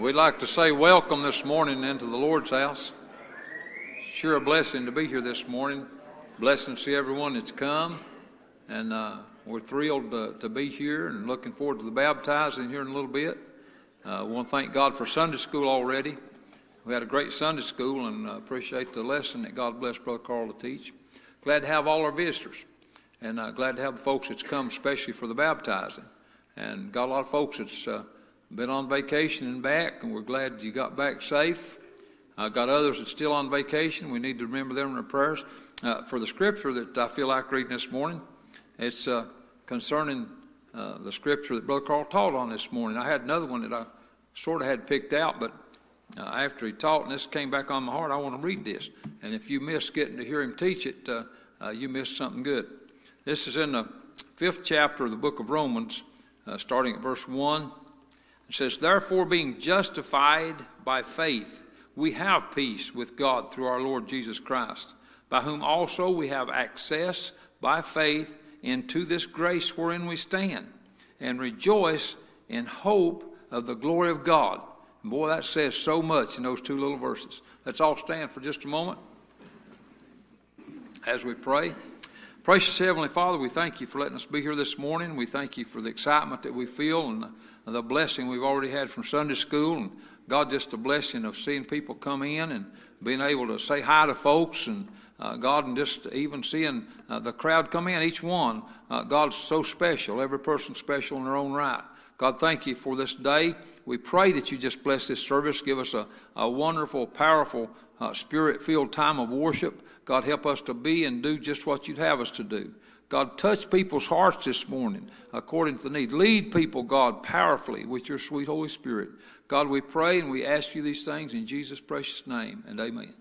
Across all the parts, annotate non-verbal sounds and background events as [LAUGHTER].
We'd like to say welcome this morning into the Lord's house. Sure a blessing to be here this morning. Blessing to see everyone that's come. And uh, we're thrilled to, to, be here and looking forward to the baptizing here in a little bit. Uh, want to thank God for Sunday school already. We had a great Sunday school and uh, appreciate the lesson that God blessed Brother Carl to teach. Glad to have all our visitors and uh, glad to have the folks that's come especially for the baptizing. And got a lot of folks that's uh, been on vacation and back, and we're glad you got back safe. I've got others that's still on vacation. We need to remember them in our prayers. Uh, for the scripture that I feel like reading this morning, it's uh, concerning uh, the scripture that Brother Carl taught on this morning. I had another one that I sort of had picked out, but uh, after he taught and this came back on my heart, I want to read this. And if you miss getting to hear him teach it, uh, you missed something good. This is in the fifth chapter of the book of Romans, starting at verse 1. It says, Therefore, being justified by faith, we have peace with God through our Lord Jesus Christ, by whom also we have access by faith into this grace wherein we stand, and rejoice in hope of the glory of God. And boy, that says so much in those two little verses. Let's all stand for just a moment as we pray. Precious Heavenly Father, we thank you for letting us be here this morning. We thank you for the excitement that we feel and the, blessing we've already had from Sunday school. And God, just the blessing of seeing people come in and being able to say hi to folks and uh, God, and just even seeing uh, the crowd come in, each one, uh, God's so special. Every person special in their own right. God, thank you for this day. We pray that you just bless this service. Give us a, a wonderful, powerful, uh, spirit filled time of worship. God, help us to be and do just what you'd have us to do. God, touch people's hearts this morning according to the need. Lead people, God, powerfully with your sweet Holy Spirit. God, we pray and we ask you these things in Jesus' precious name, and amen.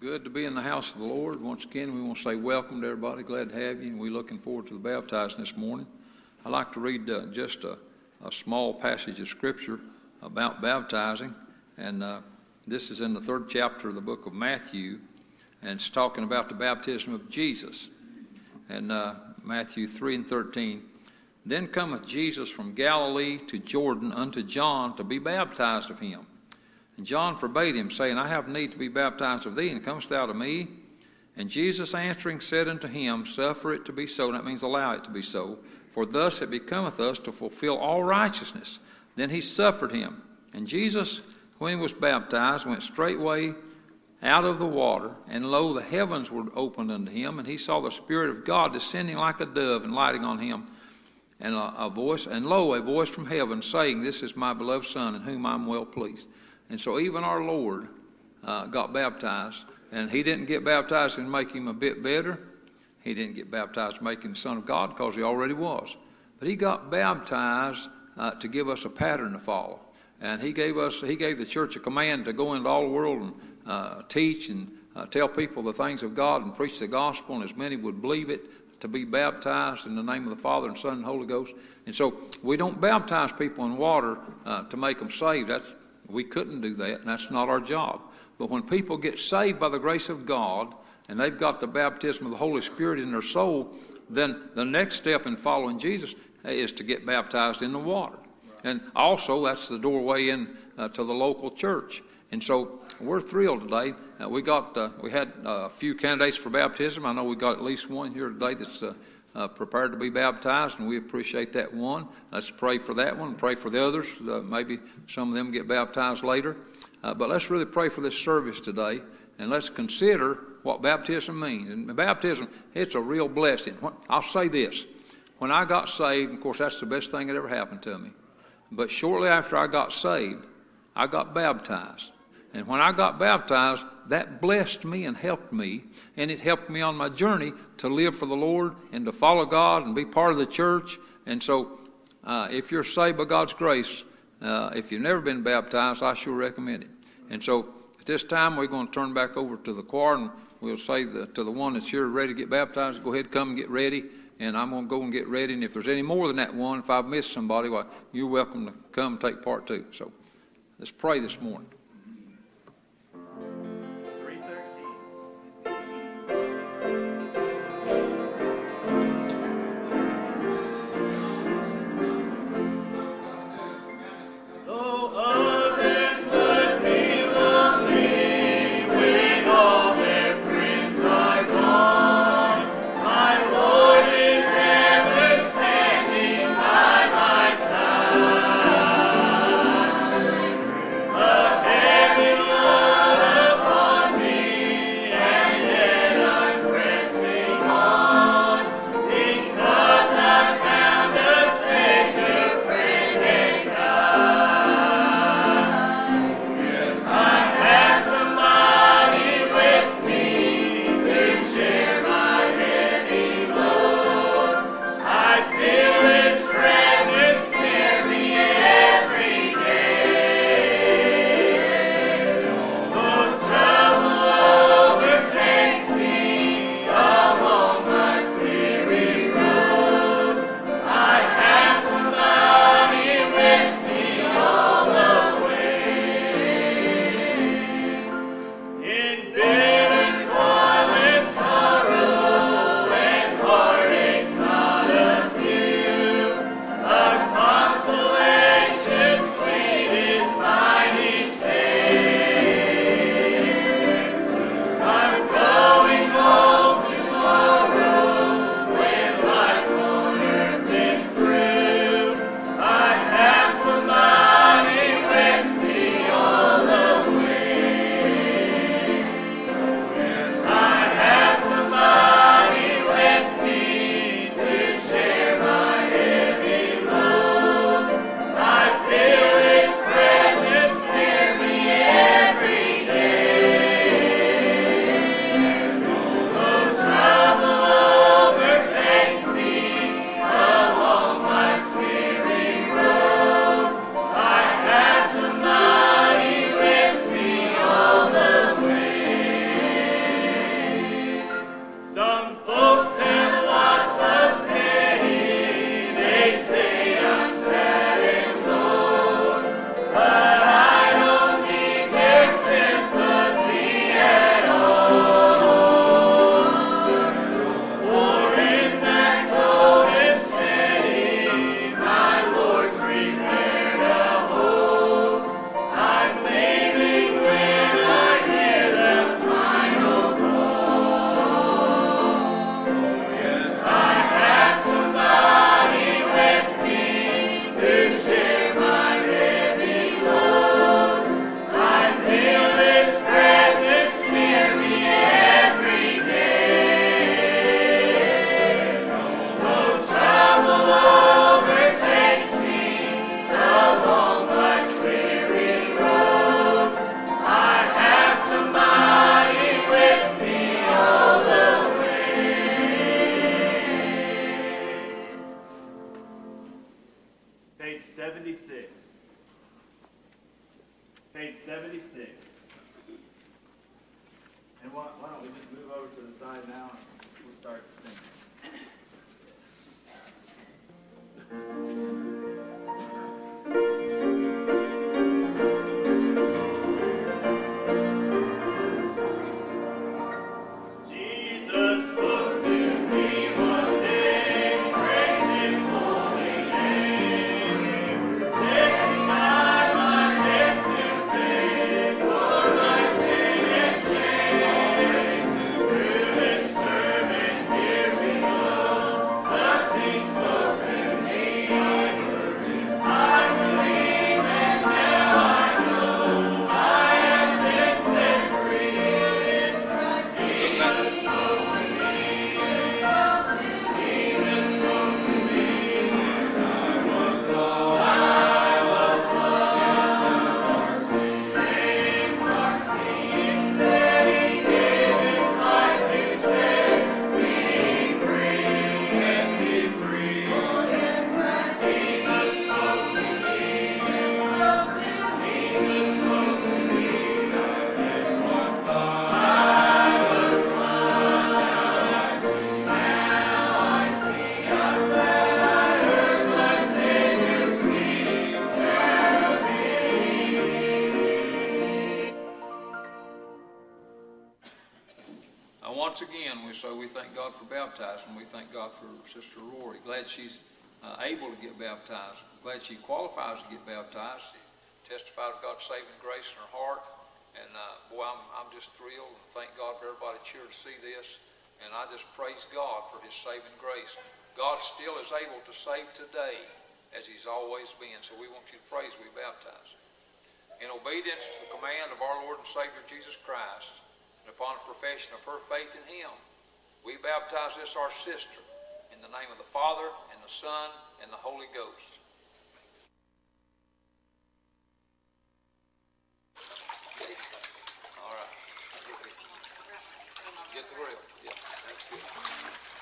Good to be in the house of the Lord. Once again, we want to say welcome to everybody. Glad to have you, and we're looking forward to the baptizing this morning. I'd like to read uh, just a, a, small passage of Scripture about baptizing, and uh, this is in the third chapter of the book of Matthew, and it's talking about the baptism of Jesus. And uh, Matthew 3 and 13. Then cometh Jesus from Galilee to Jordan unto John to be baptized of him. And John forbade him, saying, I have need to be baptized of thee, and comest thou to me? And Jesus answering said unto him, Suffer it to be so. That means allow it to be so. For thus it becometh us to fulfill all righteousness. Then he suffered him. And Jesus, when he was baptized, went straightway out of the water, and lo, the heavens were opened unto him, and he saw the Spirit of God descending like a dove and lighting on him. And a, a, voice, and lo, a voice from heaven saying, This is my beloved Son, in whom I'm well pleased. And so even our Lord uh, got baptized, and he didn't get baptized and make him a bit better. He didn't get baptized him the Son of God because he already was. But he got baptized uh, to give us a pattern to follow. And he gave us, he gave the church a command to go into all the world and uh, teach and uh, tell people the things of God and preach the gospel, and as many would believe it, to be baptized in the name of the Father and Son and Holy Ghost. And so we don't baptize people in water uh, to make them saved. That's, we couldn't do that, and that's not our job. But when people get saved by the grace of God and they've got the baptism of the Holy Spirit in their soul, then the next step in following Jesus is to get baptized in the water. And also, that's the doorway in uh, to the local church. And so we're thrilled today. Uh, we got uh, we had uh, a few candidates for baptism. I know we got at least one here today that's uh, uh, prepared to be baptized, and we appreciate that one. Let's pray for that one. Pray for the others. Uh, maybe some of them get baptized later. but let's really pray for this service today, and let's consider what baptism means. And baptism, it's a real blessing. I'll say this: when I got saved, of course, that's the best thing that ever happened to me. But shortly after I got saved, I got baptized. And when I got baptized, that blessed me and helped me. And it helped me on my journey to live for the Lord and to follow God and be part of the church. And so, uh, if you're saved by God's grace, uh, if you've never been baptized, I sure recommend it. And so, at this time, we're going to turn back over to the choir and we'll say the, to the one that's here ready to get baptized, go ahead, come and get ready. And I'm going to go and get ready. And if there's any more than that one, if I've missed somebody, well, you're welcome to come take part too. So let's pray this morning. She's uh, able to get baptized. Glad she qualifies to get baptized. She testified of God's saving grace in her heart. And uh, boy, I'm, I'm just thrilled and thank God for everybody here to see this. And I just praise God for his saving grace. God still is able to save today as he's always been. So we want you to praise we baptize. In obedience to the command of our Lord and Savior Jesus Christ, and upon a profession of her faith in him, we baptize this our sister in the name of the Father, and the Son, and the Holy Ghost. All right. Get the real. Yeah, that's good.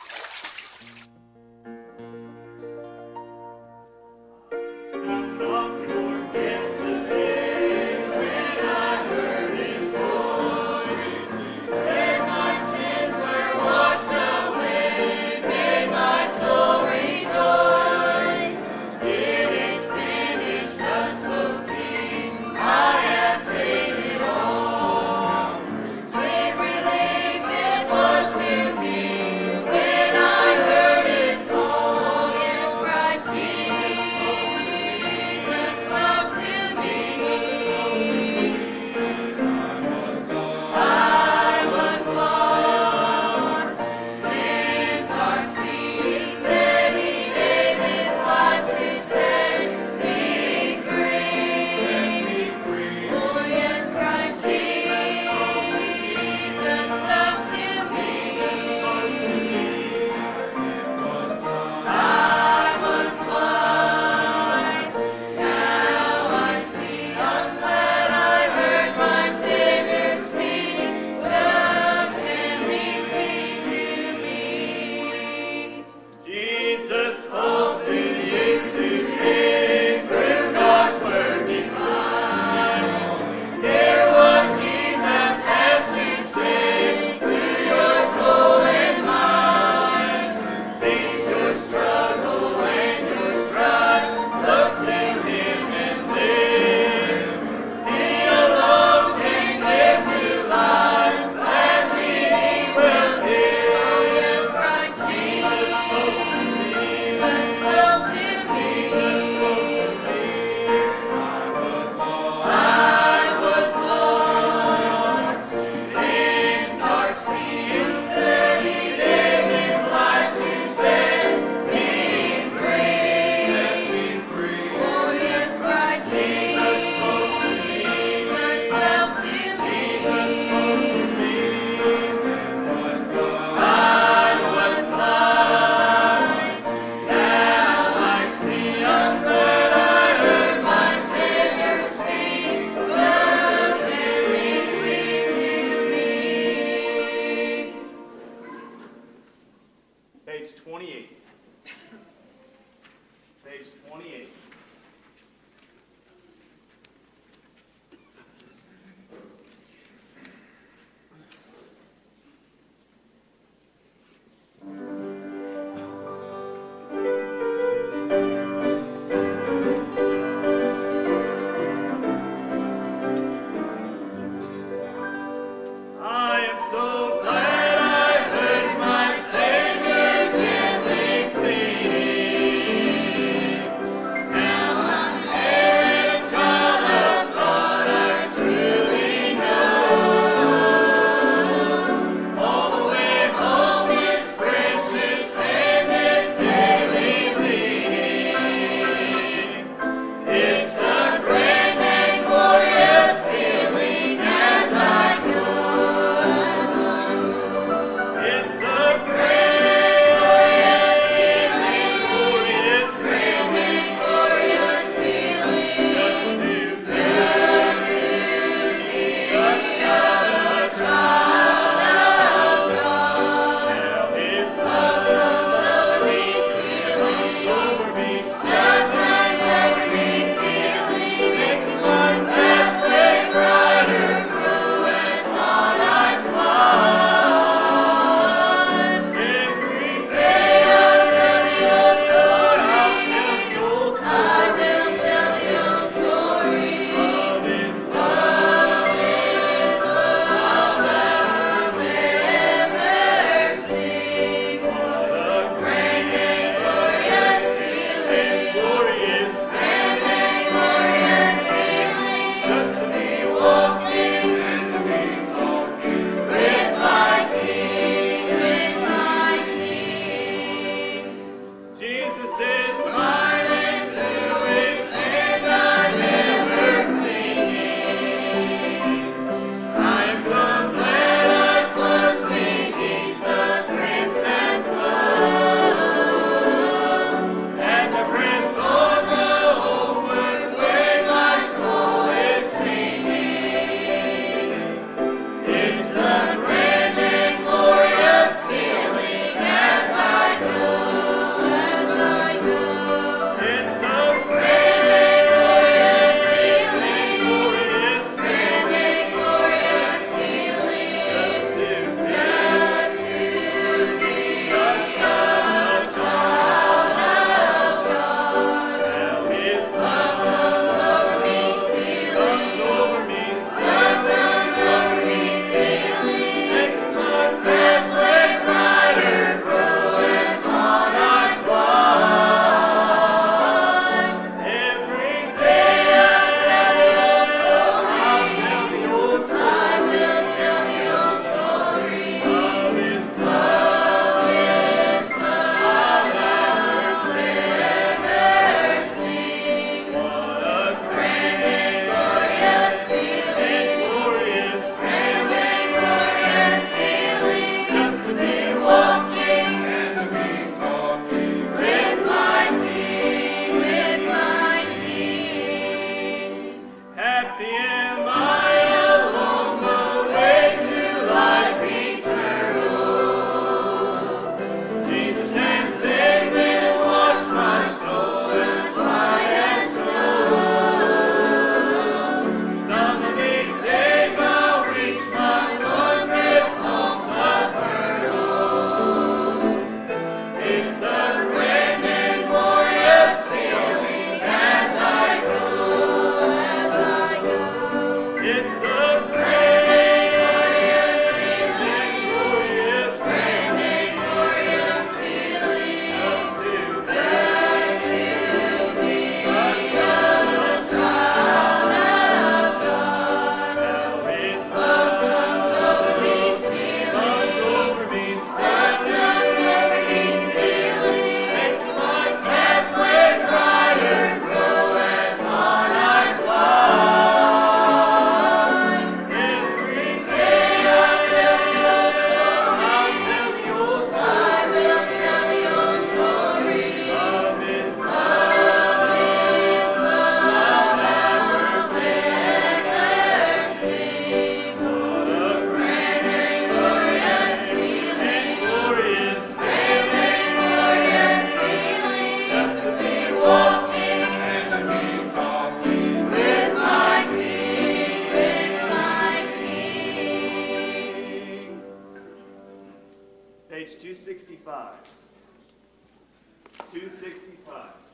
265.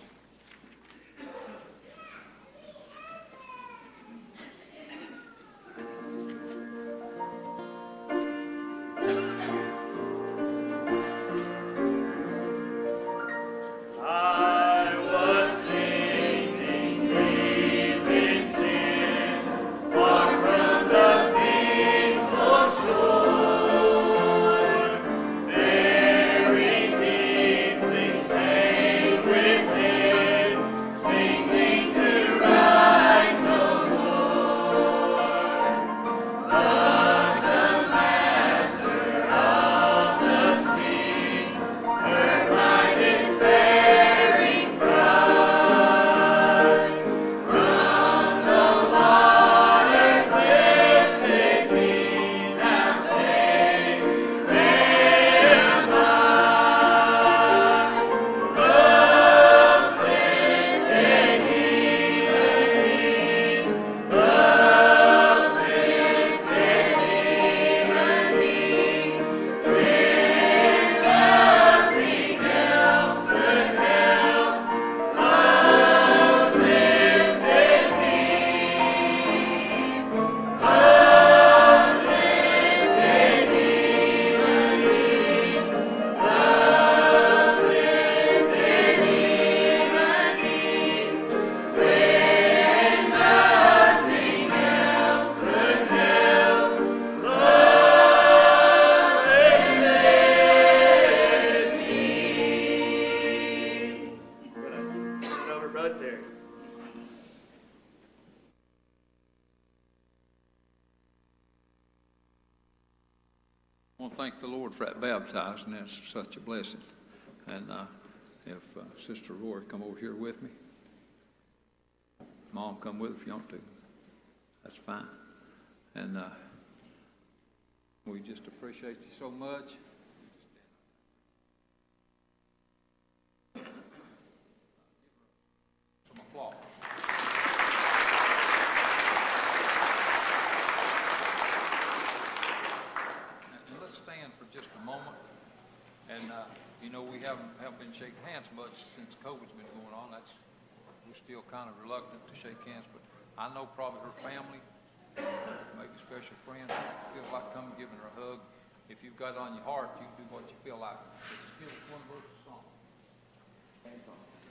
That baptizing. That's such a blessing. And uh, if uh, Sister Roy come over here with me, Mom come with if you want to. That's fine. And uh, we just appreciate you so much. Some applause. And let's stand for just a moment. And, uh, you know, we haven't, haven't been shaking hands much since COVID's been going on. That's, we're still kind of reluctant to shake hands, but I know probably her family, maybe special friends, feel like coming, giving her a hug. If you've got it on your heart, you do what you feel like. Just give us one verse of song. All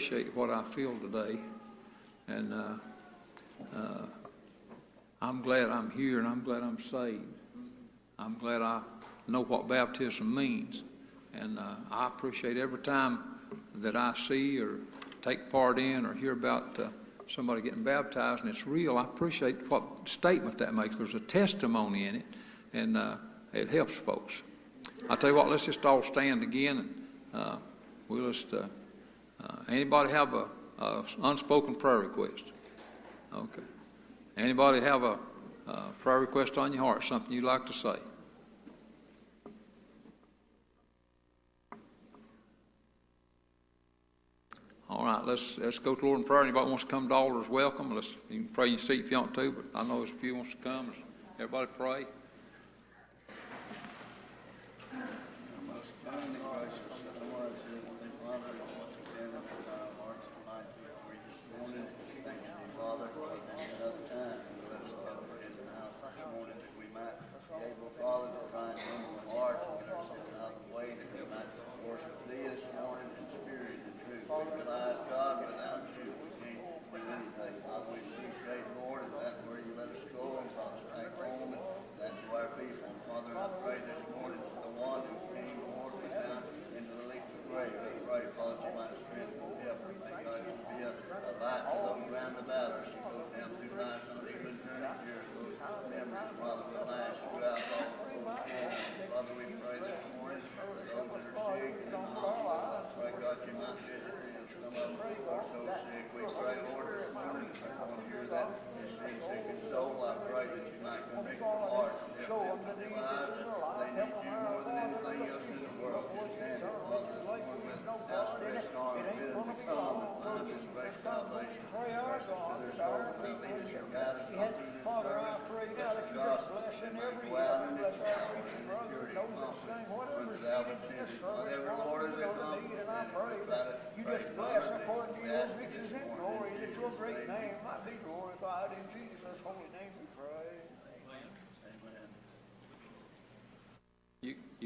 appreciate what I feel today. And uh, uh, I'm glad I'm here and I'm glad I'm saved. I'm glad I know what baptism means. And uh, I appreciate every time that I see or take part in or hear about uh, somebody getting baptized and it's real. I appreciate what statement that makes. There's a testimony in it, and uh, it helps folks. I'll tell you what, let's just all stand again and uh, we'll just, uh, anybody have a, uh, unspoken prayer request? Okay. Anybody have a uh, prayer request on your heart, something you'd like to say? All right, let's let's go to Lord in prayer. Anybody wants to come to altar is welcome. Let's you can pray in your seat if you want to, but I know there's a few wants to come. Everybody pray.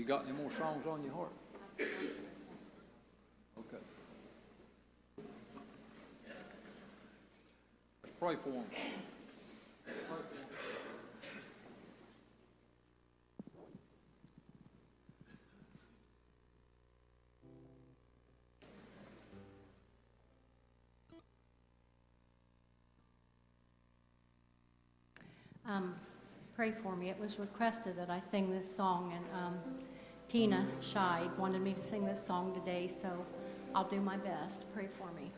You got any more songs on your heart? Okay. Pray for them. Um, pray for me. It was requested that I sing this song, and um, Tina Scheid wanted me to sing this song today, so I'll do my best. Pray for me.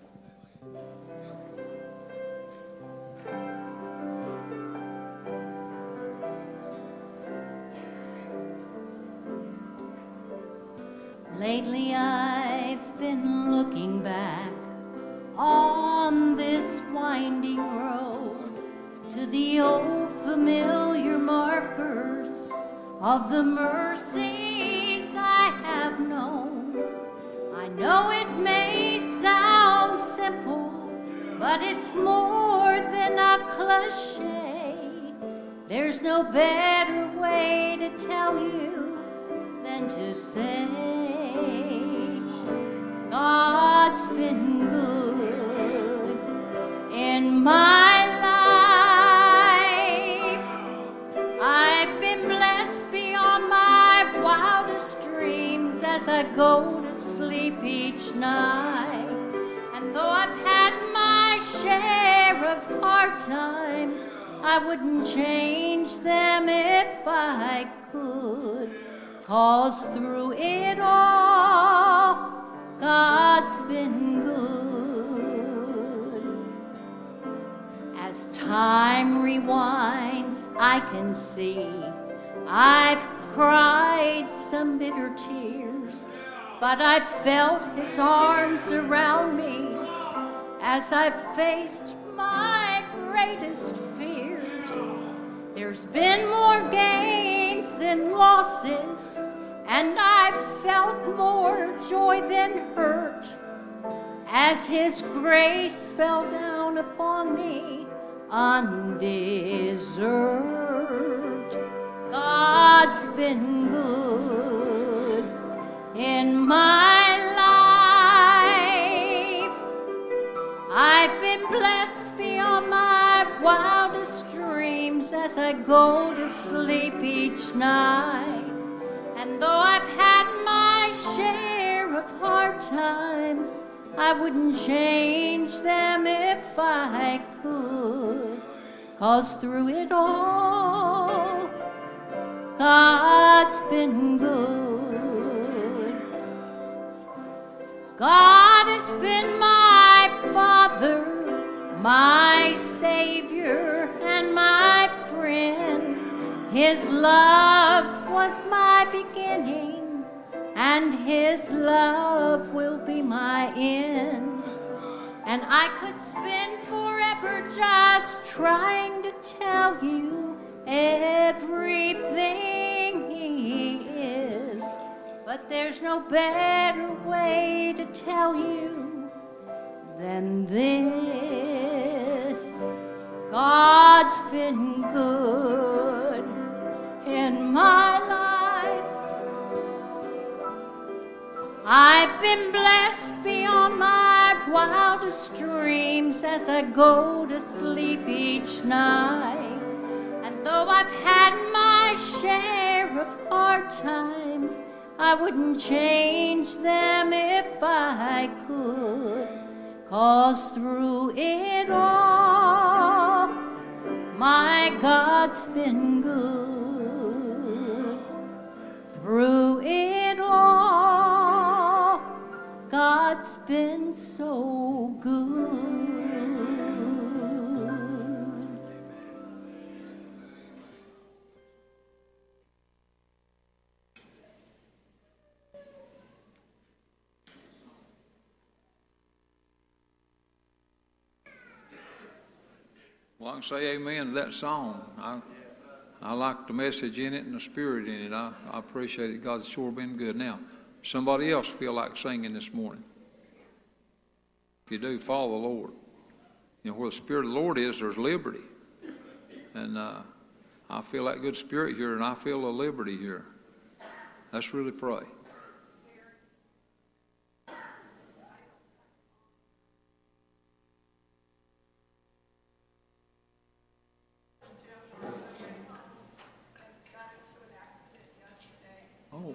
Lately I've been looking back on this winding road to the old familiar markers of the mercies know it may sound simple, but it's more than a cliche. There's no better way to tell you than to say, God's been good in my life. I've been blessed beyond my wildest dreams as I go each night. And though I've had my share of hard times, I wouldn't change them if I could. Cause through it all, God's been good. As time rewinds, I can see I've cried some bitter tears, but I felt his arms around me as I faced my greatest fears. There's been more gains than losses, and I felt more joy than hurt as his grace fell down upon me undeserved. God's been good in my life. I've been blessed beyond my wildest dreams as I go to sleep each night. And though I've had my share of hard times, I wouldn't change them if I could. Cause through it all, God's been good. God has been my Father my Savior and my friend. His love was my beginning, and His love will be my end. And I could spend forever just trying to tell you everything He is. But there's no better way to tell you than this. God's been good in my life. I've been blessed beyond my wildest dreams as I go to sleep each night. And though I've had my share of hard times, I wouldn't change them if I could. Cause through it all, my God's been good. Through it all, God's been so good. Well, I can say amen to that song. I, I like the message in it and the spirit in it. I, I appreciate it. God's sure been good. Now, somebody else feel like singing this morning. If you do, follow the Lord. You know, where the Spirit of the Lord is, there's liberty. And uh, I feel that good spirit here, and I feel a liberty here. Let's really pray. Oh.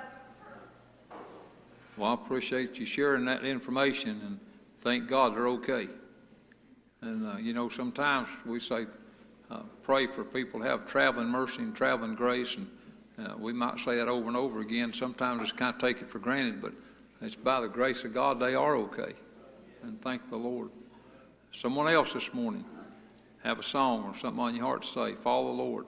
Well, I appreciate you sharing that information and thank God they're okay. And, uh, you know, sometimes we say, uh, pray for people to have traveling mercy and traveling grace. And uh, we might say that over and over again. Sometimes just kind of take it for granted, but it's by the grace of God they are okay. And thank the Lord. Someone else this morning have a song or something on your heart to say. Follow the Lord.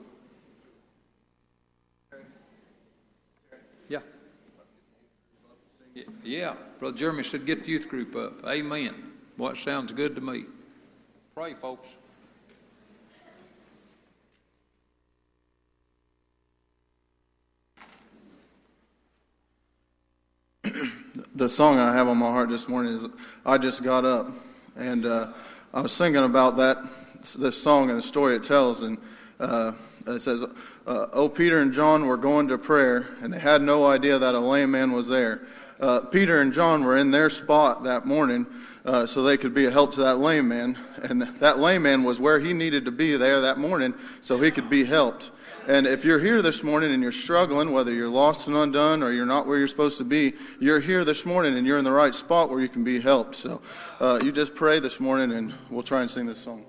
Yeah. Brother Jeremy said, get the youth group up. Amen. What sounds good to me. Pray, folks. [CLEARS THROAT] the song I have on my heart this morning is I Just Got Up. And uh, I was thinking about that, this song and the story it tells. And uh, it says, uh, Oh, Peter and John were going to prayer, and they had no idea that a lame man was there. Uh, Peter and John were in their spot that morning uh, so they could be a help to that lame man. And that lame man was where he needed to be there that morning so he could be helped. And if you're here this morning and you're struggling, whether you're lost and undone or you're not where you're supposed to be, you're here this morning and you're in the right spot where you can be helped. So uh, you just pray this morning and we'll try and sing this song.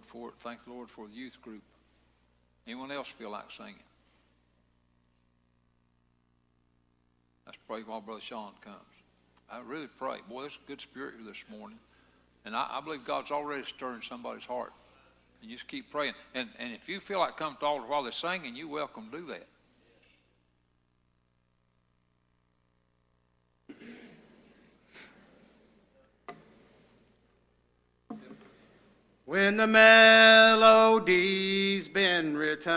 Lord for it. Thank the Lord for the youth group. Anyone else feel like singing? Let's pray while Brother Sean comes. I really pray. Boy, there's a good spirit here this morning. And I, I believe God's already stirring somebody's heart. And you just keep praying. And, and if you feel like coming to altar while they're singing, you're welcome to do that. When the melody's been written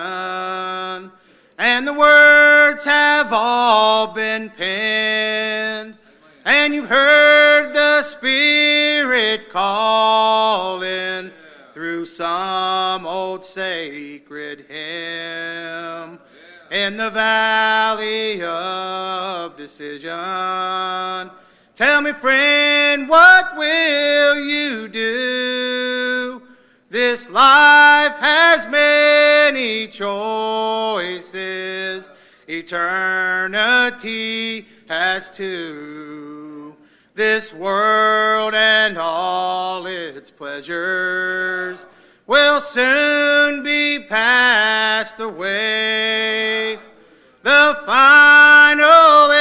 and the words have all been penned, and you've heard the Spirit calling through some old sacred hymn in the valley of decision. Tell me, friend, what will you do? This life has many choices, eternity has two. This world and all its pleasures will soon be passed away. The final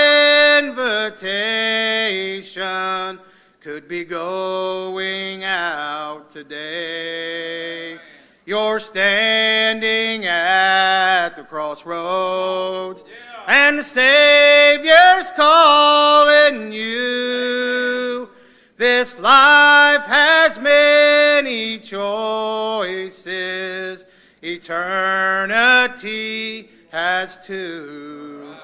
invitation could be going out today. You're standing at the crossroads, and the Savior's calling you. This life has many choices, eternity has two.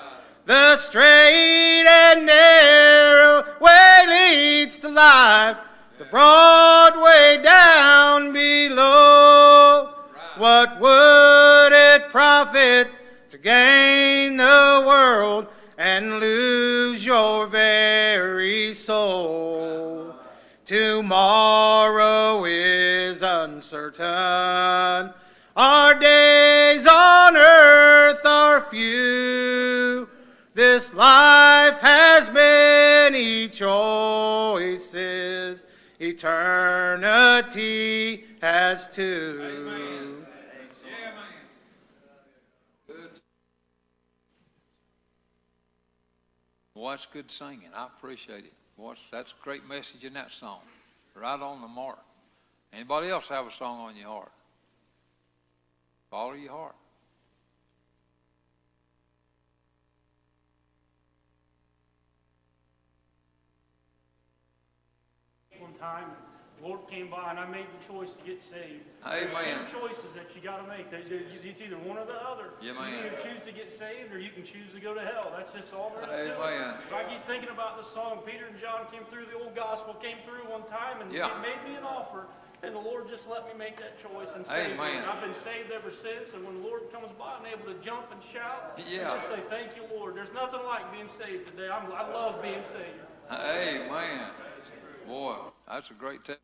The straight and narrow way leads to life, the broad way down below. What would it profit to gain the world and lose your very soul? Tomorrow is uncertain. Our days on earth are few. This life has many choices. Eternity has two. Boy, that's good singing. I appreciate it. Boy, that's a great message in that song. Right on the mark. Anybody else have a song on your heart? Follow your heart. Time, the Lord came by and I made the choice to get saved. Amen. There's two choices that you got to make. It's either one or the other. Yeah, you can either choose to get saved or you can choose to go to hell. That's just all there is to it. I keep thinking about the song. Peter and John came through. The old gospel came through one time and Yeah. it made me an offer. And the Lord just let me make that choice and save me. And I've been saved ever since. And when the Lord comes by, I'm able to jump and shout. Yeah. And just say, thank you, Lord. There's nothing like being saved today. I'm, I love being saved. Amen. Boy, that's a great tip.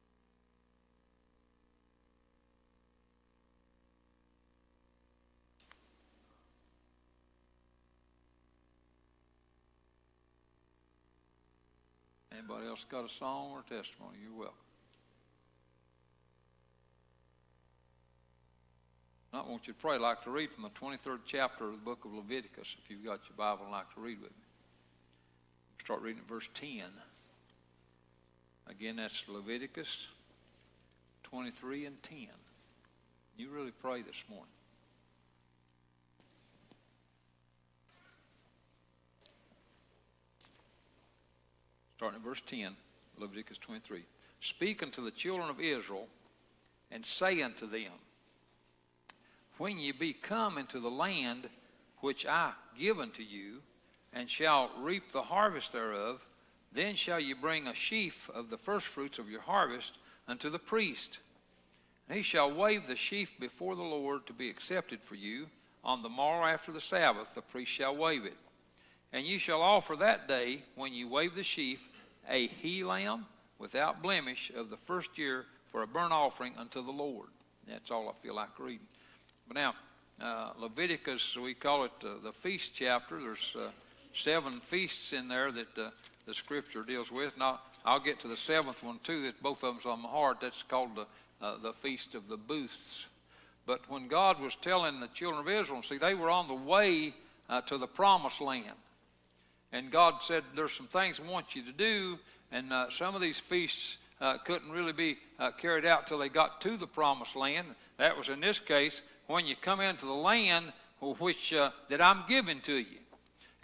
Anybody else got a song or a testimony? You're welcome. I want you to pray. I'd like to read from the 23rd chapter of the book of Leviticus, if you've got your Bible and like to read with me. Start reading at verse 10. Again, that's Leviticus 23 and 10. You really pray this morning. Starting at verse 10, Leviticus 23. Speak unto the children of Israel and say unto them, When ye be come into the land which I give unto you, and shall reap the harvest thereof, then shall ye bring a sheaf of the firstfruits of your harvest unto the priest. And he shall wave the sheaf before the Lord to be accepted for you. On the morrow after the Sabbath, the priest shall wave it. And you shall offer that day, when you wave the sheaf, a he lamb without blemish of the first year for a burnt offering unto the Lord. That's all I feel like reading. But now, uh, Leviticus, we call it uh, the feast chapter. There's uh, seven feasts in there that uh, the scripture deals with. Now, I'll get to the seventh one too. That both of them's on my heart. That's called the uh, the feast of the booths. But when God was telling the children of Israel, see, they were on the way uh, to the promised land. And God said, There's some things I want you to do. And uh, some of these feasts uh, couldn't really be uh, carried out till they got to the promised land. That was in this case when you come into the land which uh, that I'm giving to you.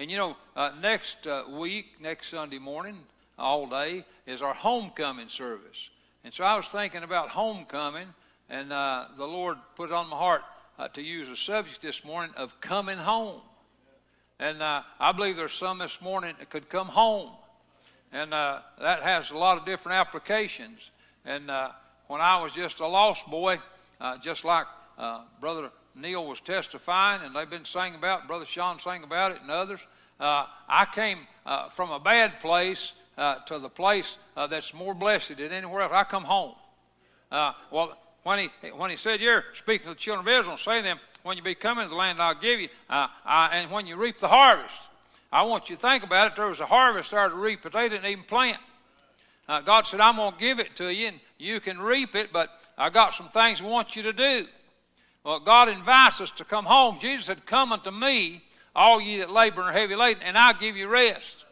And you know, uh, next week, next Sunday morning, all day, is our homecoming service. And so I was thinking about homecoming, and the Lord put it on my heart to use a subject this morning of coming home. And uh, I believe there's some this morning that could come home. And uh, that has a lot of different applications. And uh, when I was just a lost boy, uh, just like uh, Brother Neil was testifying, and they've been saying about, Brother Sean sang about it, and others, uh, I came from a bad place to the place that's more blessed than anywhere else. I come home. well, when he, when he said, You're speaking to the children of Israel, saying to them, When you be coming to the land I'll give you, uh, I, and when you reap the harvest, I want you to think about it. There was a harvest there to reap, but they didn't even plant. Uh, God said, I'm going to give it to you, and you can reap it, but I got some things I want you to do. Well, God invites us to come home. Jesus said, Come unto me, all ye that labor and are heavy laden, and I'll give you rest.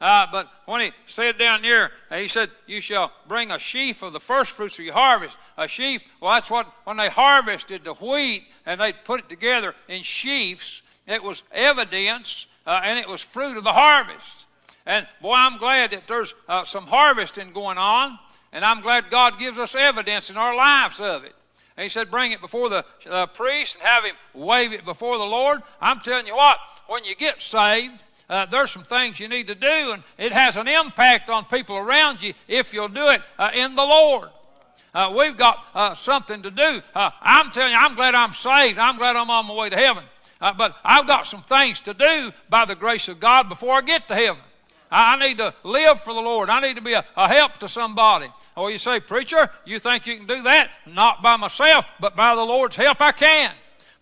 Uh, but when he said down there, uh, he said, You shall bring a sheaf of the first fruits of your harvest. A sheaf, well, that's what, when they harvested the wheat and they put it together in sheaves, it was evidence uh, and it was fruit of the harvest. And boy, I'm glad that there's uh, some harvesting going on, and I'm glad God gives us evidence in our lives of it. And he said, Bring it before the uh, priest and have him wave it before the Lord. I'm telling you what, when you get saved, uh, there's some things you need to do, and it has an impact on people around you if you'll do it uh, in the Lord. Uh, we've got uh, something to do. Uh, I'm telling you, I'm glad I'm saved. I'm glad I'm on my way to heaven. Uh, but I've got some things to do by the grace of God before I get to heaven. I, need to live for the Lord. I need to be a, a help to somebody. Or you say, Preacher, you think you can do that? Not by myself, but by the Lord's help, I can.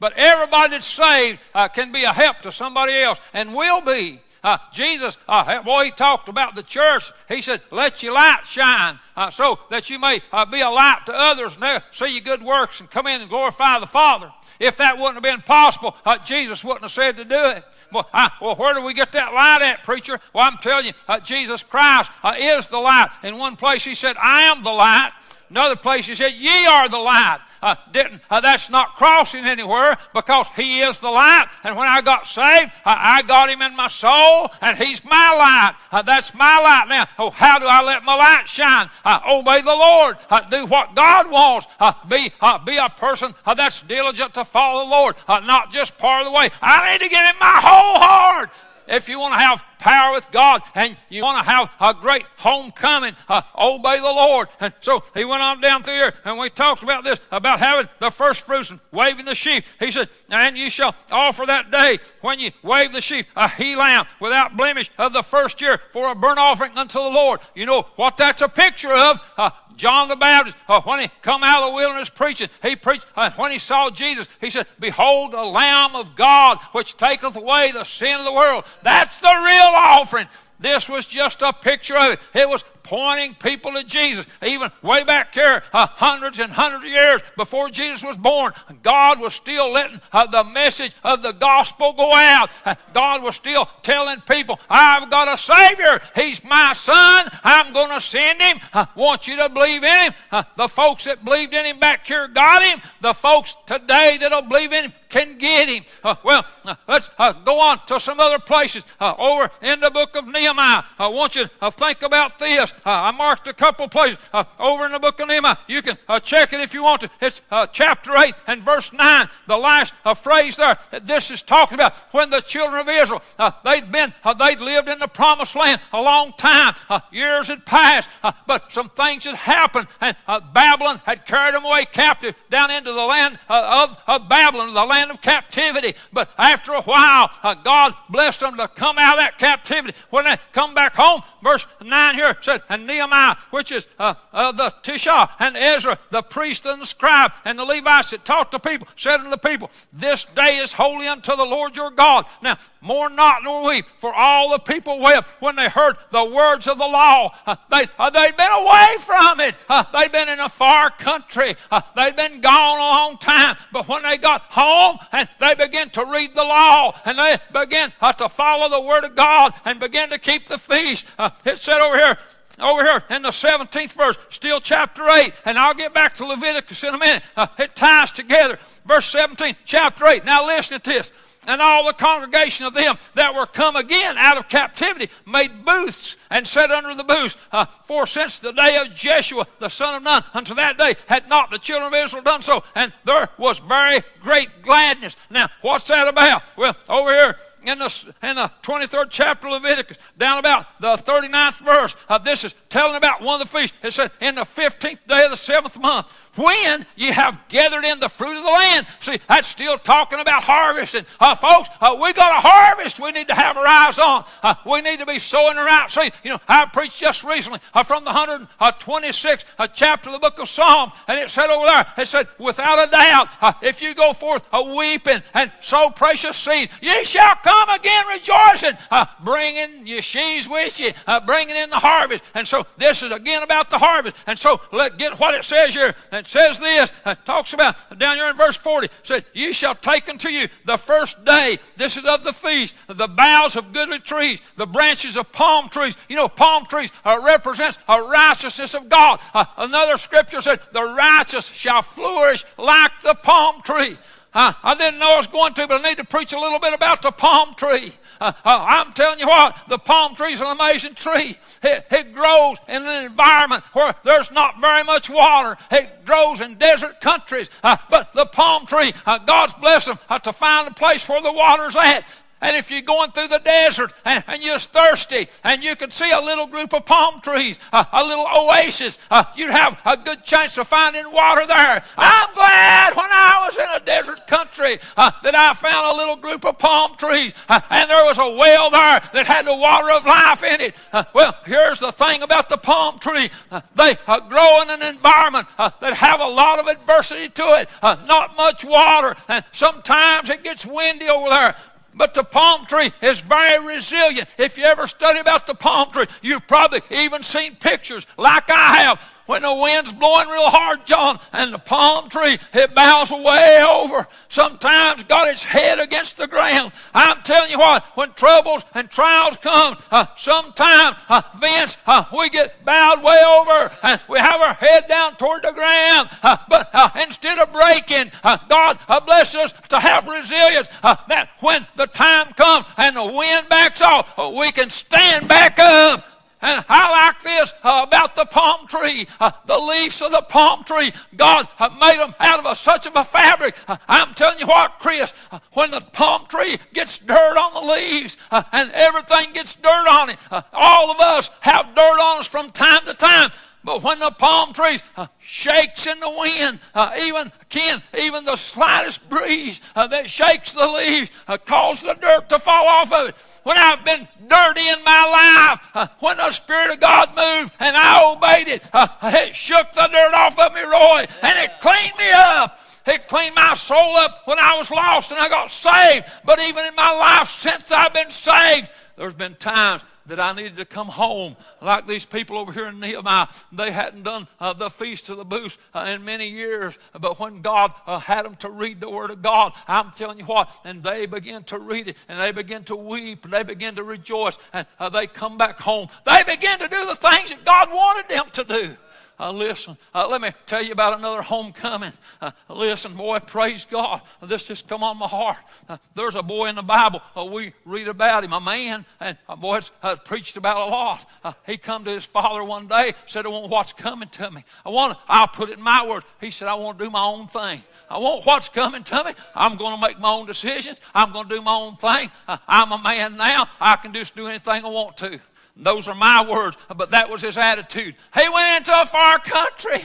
But everybody that's saved uh, can be a help to somebody else and will be. Uh, Jesus, uh, boy, he talked about the church. He said, Let your light shine uh, so that you may uh, be a light to others and see your good works and come in and glorify the Father. If that wouldn't have been possible, uh, Jesus wouldn't have said to do it. Well, well, where do we get that light at, preacher? Well, I'm telling you, uh, Jesus Christ is the light. In one place, he said, I am the light. Another place he said, Ye are the light. Uh, didn't, uh, that's not crossing anywhere because he is the light. And when I got saved, uh, I got him in my soul and he's my light. Uh, that's my light now. Oh, how do I let my light shine? Uh, obey the Lord. Uh, do what God wants. be, be a person that's diligent to follow the Lord, not just part of the way. I need to give him my whole heart if you want to have power with God and you want to have a great homecoming, uh, obey the Lord. And so he went on down through here and we talked about this, about having the first fruits and waving the sheaf. He said, And you shall offer that day when you wave the sheaf a he lamb without blemish of the first year for a burnt offering unto the Lord. You know what that's a picture of? Uh, John the Baptist, uh, when he come out of the wilderness preaching, he preached, uh, when he saw Jesus, he said, Behold the Lamb of God, which taketh away the sin of the world. That's the real offering. This was just a picture of it. It was pointing people to Jesus. Even way back here, uh, hundreds and hundreds of years before Jesus was born, God was still letting uh, the message of the gospel go out. Uh, God was still telling people, I've got a Savior. He's my Son. I'm going to send Him. I want you to believe in Him. Uh, the folks that believed in Him back here got Him. The folks today that'll believe in Him can get him. Uh, well, uh, let's uh, go on to some other places. Uh, over in the book of Nehemiah, I want you to think about this. Uh, I marked a couple places uh, over in the book of Nehemiah. You can check it if you want to. It's chapter 8 and verse 9, the last phrase there. This is talking about when the children of Israel, they'd been, they'd lived in the promised land a long time. years had passed, but some things had happened, and Babylon had carried them away captive down into the land of, of Babylon, the land of captivity. But after a while, uh, God blessed them to come out of that captivity. When they come back home, verse 9 here said, And Nehemiah, which is uh, uh, the Tishah, and Ezra, the priest and the scribe, and the Levites that taught the people, said unto the people, This day is holy unto the Lord your God. Now, more not nor weep, for all the people wept when they heard the words of the law. Uh, they, uh, they'd been away from it. Uh, they'd been in a far country. Uh, they'd been gone a long time. But when they got home and they began to read the law and they began uh, to follow the word of God and began to keep the feast, uh, it said over here, over here in the 17th verse, still chapter 8, and I'll get back to Leviticus in a minute. Uh, it ties together. Verse 17, chapter 8. Now listen to this. And all the congregation of them that were come again out of captivity made booths and sat under the booths. Uh, for since the day of Jeshua, the son of Nun, unto that day had not the children of Israel done so. And there was very great gladness. Now, what's that about? Well, over here in the, in the 23rd chapter of Leviticus, down about the 39th verse, uh, this is telling about one of the feasts. It said, In the 15th day of the seventh month, when you have gathered in the fruit of the land. See, that's still talking about harvesting. Uh, folks, uh, we got a harvest we need to have our eyes on. Uh, we need to be sowing the right seed. You know, I preached just recently uh, from the 126th uh, chapter of the book of Psalms, and it said over there, it said, without a doubt, uh, if you go forth a weeping and sow precious seeds, ye shall come again rejoicing, bringing your sheaves with you, bringing in the harvest. And so this is again about the harvest. And so let get what it says here. It says this, it talks about down here in verse 40, said, You shall take unto you the first day, this is of the feast, the boughs of goodly trees, the branches of palm trees. You know, palm trees uh, represents a righteousness of God. Uh, another scripture said, The righteous shall flourish like the palm tree. Uh, I didn't know I was going to, but I need to preach a little bit about the palm tree. Uh, uh, I'm telling you what, the palm tree is an amazing tree. It, it, grows in an environment where there's not very much water. It grows in desert countries. Uh, but the palm tree, uh, God's blessed them uh, to find a place where the water's at. And if you're going through the desert and, and you're thirsty and you can see a little group of palm trees, a little oasis, you'd have a good chance of finding water there. I'm glad when I was in a desert country uh, that I found a little group of palm trees uh, and there was a well there that had the water of life in it. Uh, well, here's the thing about the palm tree. Uh, they grow in an environment that have a lot of adversity to it, not much water, and sometimes it gets windy over there. But the palm tree is very resilient. If you ever study about the palm tree, you've probably even seen pictures like I have when the wind's blowing real hard, John, and the palm tree, it bows way over. Sometimes got its head against the ground. I'm telling you what, when troubles and trials come, uh, sometimes, uh, Vince, uh, we get bowed way over and we have our head down toward the ground. Uh, but uh, instead of breaking, uh, God bless us to have resilience that when the time comes and the wind backs off, we can stand back up and I like this uh, about the palm tree. Uh, the leaves of the palm tree, God made them out of such of a fabric. Uh, I'm telling you what, Chris, uh, when the palm tree gets dirt on the leaves uh, and everything gets dirt on it, uh, all of us have dirt on us from time to time. But when the palm tree shakes in the wind, even Ken, even the slightest breeze that shakes the leaves causes the dirt to fall off of it. When I've been dirty in my life, uh, when the Spirit of God moved and I obeyed it, uh, it shook the dirt off of me, Roy, and it cleaned me up. It cleaned my soul up when I was lost and I got saved. But even in my life since I've been saved, there's been times that I needed to come home like these people over here in Nehemiah. They hadn't done uh, the Feast of the Booths uh, in many years, but when God uh, had them to read the Word of God, I'm telling you what, and they begin to read it, and they begin to weep, and they begin to rejoice, and uh, they come back home. They begin to do the things that God wanted them to do. Uh, listen, uh, let me tell you about another homecoming. Uh, listen, boy, praise God. This just come on my heart. Uh, there's a boy in the Bible. Uh, we read about him, a man, and a boy uh, preached about a lot. he come to his father one day, said, I want what's coming to me. I want, I'll put it in my words. He said, I want to do my own thing. I want what's coming to me. I'm going to make my own decisions. I'm going to do my own thing. I'm a man now. I can just do anything I want to. Those are my words, but that was his attitude. He went into a far country.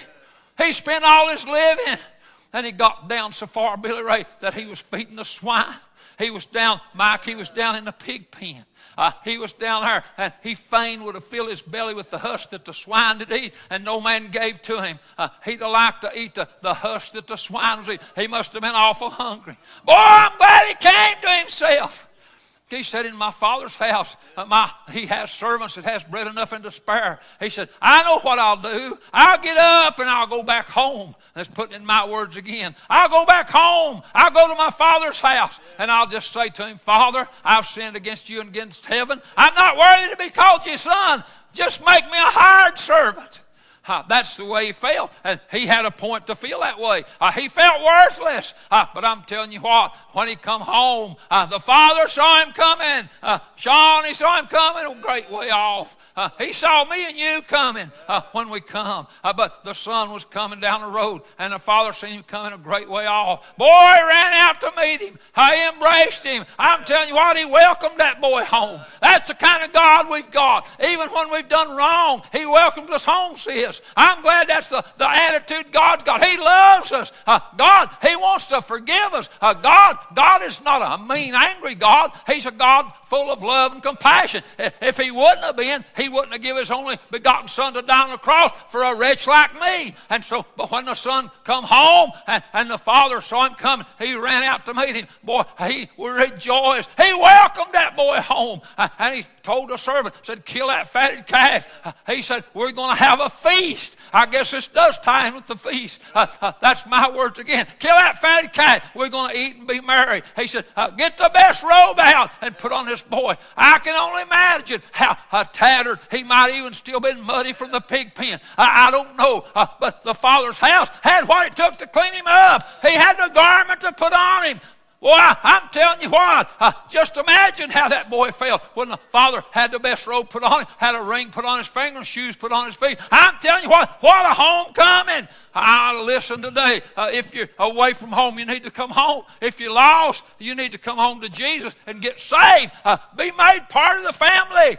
He spent all his living, and he got down so far, Billy Ray, that he was feeding the swine. He was down, Mike, he was down in the pig pen. Uh, he was down there, and he fain would have filled his belly with the husk that the swine did eat, and no man gave to him. Uh, he'd have liked to eat the, the husk that the swine was eating. He must have been awful hungry. Boy, I'm glad he came to himself. He said, In my father's house, uh, my, he has servants that has bread enough and to spare. He said, I know what I'll do. I'll get up and I'll go back home. That's putting in my words again. I'll go back home. I'll go to my father's house. And I'll just say to him, Father, I've sinned against you and against heaven. I'm not worthy to be called your son. Just make me a hired servant. Uh, that's the way he felt. And he had a point to feel that way. Uh, he felt worthless. Uh, but I'm telling you what, when he come home, the father saw him coming. Sean, he saw him coming a great way off. He saw me and you coming when we come. but the son was coming down the road, and the father seen him coming a great way off. Boy ran out to meet him. I embraced him. I'm telling you what, he welcomed that boy home. That's the kind of God we've got. Even when we've done wrong, he welcomes us home, sis us. I'm glad that's the, the attitude God's got. He loves us. Uh, God, He wants to forgive us. Uh, God, God is not a mean, angry God. He's a God full of love and compassion. If He wouldn't have been, He wouldn't have given His only begotten Son to die on the cross for a wretch like me. And so, but when the Son come home and, and the Father saw him coming, he ran out to meet him. Boy, he rejoiced. He welcomed that boy home. Uh, and he told the servant, said, kill that fatted calf. Uh, he said, we're going to have a feast feast. I guess this does tie in with the feast. Uh, uh, that's my words again. Kill that fatty cat. We're going to eat and be merry. He said, uh, Get the best robe out and put on this boy. I can only imagine how tattered he might even still been muddy from the pig pen. I, I don't know. Uh, but the father's house had what it took to clean him up. He had the garment to put on him. Boy, I'm telling you what, uh, just imagine how that boy felt when the father had the best robe put on him, had a ring put on his finger, shoes put on his feet. I'm telling you what, what a homecoming. I listen today. Uh, if you're away from home, you need to come home. If you're lost, you need to come home to Jesus and get saved. Uh, be made part of the family.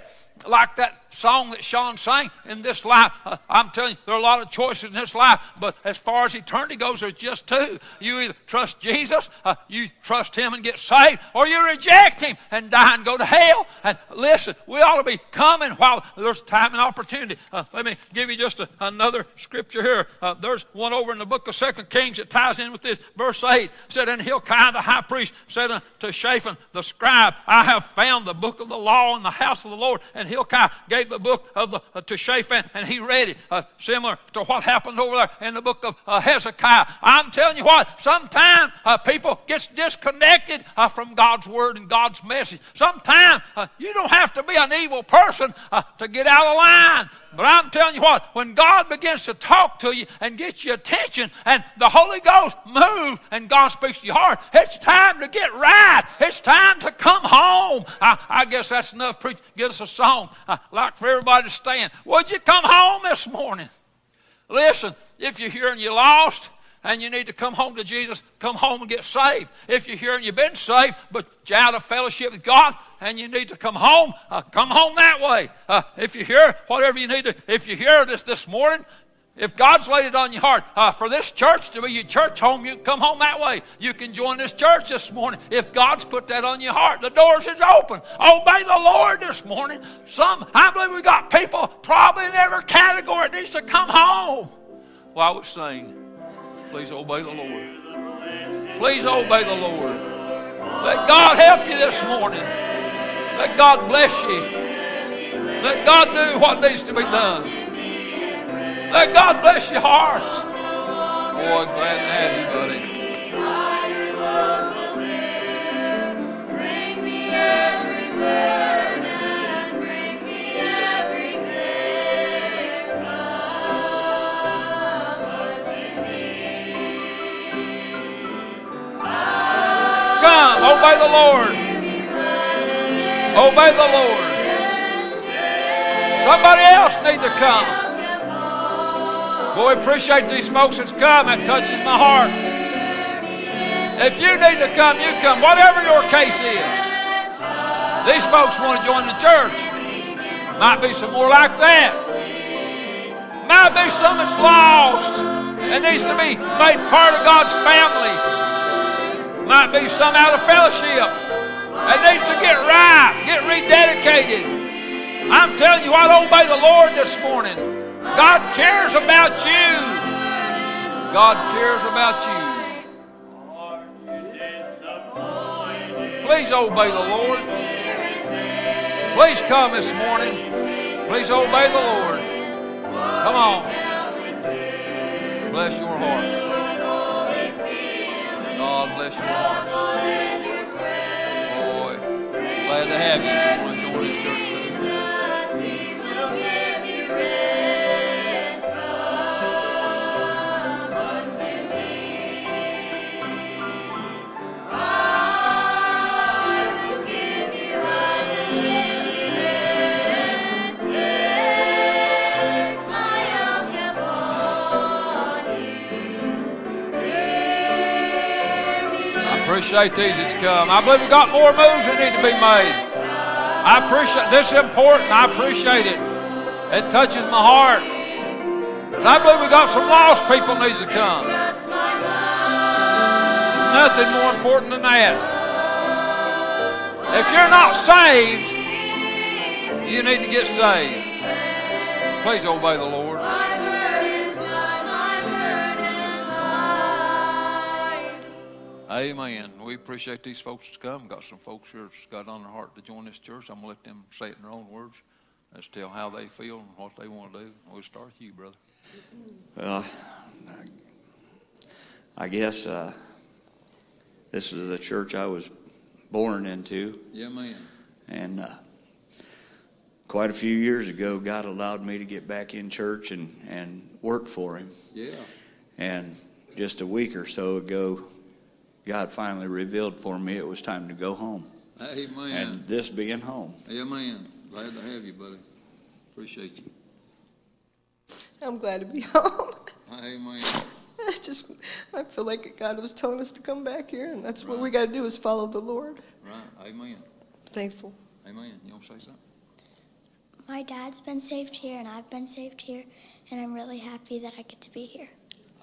Like that song that Sean sang in this life. Uh, I'm telling you, there are a lot of choices in this life, but as far as eternity goes, there's just two. You either trust Jesus, uh, you trust Him and get saved, or you reject Him and die and go to hell. And listen, we ought to be coming while there's time and opportunity. Uh, let me give you just a, another scripture here. Uh, there's one over in the book of Second Kings that ties in with this. Verse 8 said, And Hilkiah the high priest said to Shaphan the scribe, I have found the book of the law in the house of the Lord. And Hilkiah gave gave the book of the, uh, to Shaphan and he read it, uh, similar to what happened over there in the book of uh, Hezekiah. I'm telling you what, sometimes uh, people get disconnected uh, from God's word and God's message. Sometimes uh, you don't have to be an evil person to get out of line. But I'm telling you what, when God begins to talk to you and get your attention and the Holy Ghost moves and God speaks to your heart, it's time to get right. It's time to come home. I, I guess that's enough. Preach. Get us a song. I like for everybody to stand. Would you come home this morning? Listen, if you're here and you're lost, and you need to come home to Jesus, come home and get saved. If you're here and you've been saved, but you're out of fellowship with God and you need to come home, uh, come home that way. Uh, if you're here, whatever you need to, if you're here this, this morning, if God's laid it on your heart uh, for this church to be your church home, you come home that way. You can join this church this morning. If God's put that on your heart, the doors is open. Obey the Lord this morning. Some, I believe we got people probably in every category needs to come home. While we sing. Please obey the Lord. Please obey the Lord. Let God help you this morning. Let God bless you. Let God do what needs to be done. Let God bless your hearts. Boy, glad to have you, buddy. Come, Oh, obey the Lord. Oh, obey the Lord. Somebody else need to come. Boy, appreciate these folks that's come. That touches my heart. If you need to come, you come. Whatever your case is. These folks want to join the church. Might be some more like that. Might be some that's lost and needs to be made part of God's family. Might be some out of fellowship. that needs to get right, get rededicated. I'm telling you what, obey the Lord this morning. God cares about you. God cares about you. Please obey the Lord. Please come this morning. Please obey the Lord. Come on. Bless your heart. Bless heart. Boy, glad to have you. Appreciate these that's come. I believe we got more moves that need to be made. I appreciate this is important. I appreciate it. It touches my heart. And I believe we got some lost people needs to come. Nothing more important than that. If you're not saved, you need to get saved. Please obey the Lord. Amen. We appreciate these folks that's come. Got some folks here that's got on their heart to join this church. I'm going to let them say it in their own words. Let's tell how they feel and what they want to do. We'll start with you, brother. Well, I guess uh, this is the church I was born into, Yeah, man. and uh, quite a few years ago, God allowed me to get back in church and, and work for Him. Yeah. And just a week or so ago, God finally revealed for me it was time to go home. Amen. And this being home. Amen. Glad to have you, buddy. Appreciate you. I'm glad to be [LAUGHS] home. Amen. I just, I feel like God was telling us to come back here, and that's what we got to do is follow the Lord. Right. Amen. Thankful. Amen. You want to say something? My dad's been saved here, and I've been saved here, and I'm really happy that I get to be here.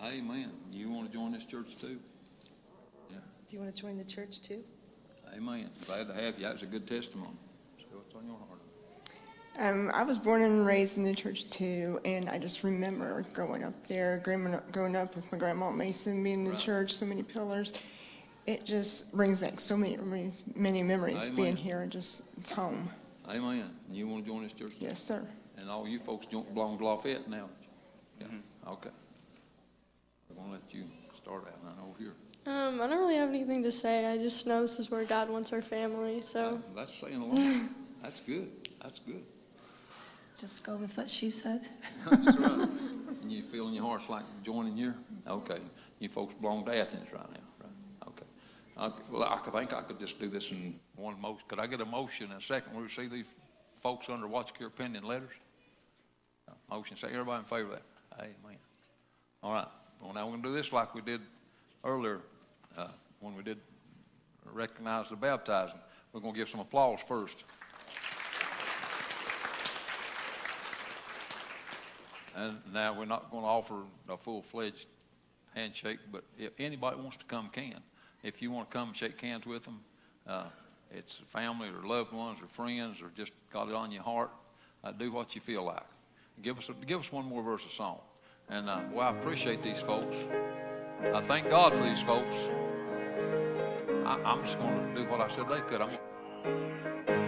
Amen. You want to join this church too? Do you want to join the church too? Amen. Glad to have you. That was a good testimony. So what's on your heart? Um, I was born and raised in the church too, and I just remember growing up there, growing up, with my grandma Mason being in the Right. church, so many pillars. It just brings back so many memories, many memories Amen. being here. and Just it's home. Amen. You want to join this church? Yes, sir. And all you folks don't belong to Lafayette now? Yeah. Okay. We're going to let you start out now over here. Um, I don't really have anything to say. I just know this is where God wants our family. So That's saying a lot. [LAUGHS] That's good. That's good. Just go with what she said. That's [LAUGHS] right. And you feel in your hearts like joining here? Okay. You folks belong to Athens right now, right? Okay. Okay. Well, I could think I could just do this in one motion. Could I get a motion and a second? We see these folks under watch care pending letters? Motion, say everybody in favor of that? Amen. All right. Well, now we're going to do this like we did earlier uh, when we did recognize the baptizing. We're going to give some applause first. And now we're not going to offer a full-fledged handshake, but if anybody wants to come, can. If you want to come shake hands with them, uh, it's family or loved ones or friends or just got it on your heart, uh, do what you feel like. Give us, a, give us one more verse of song. And, uh, well, I appreciate these folks. I thank God for these folks. I, I'm just to do what I said they could. I'm,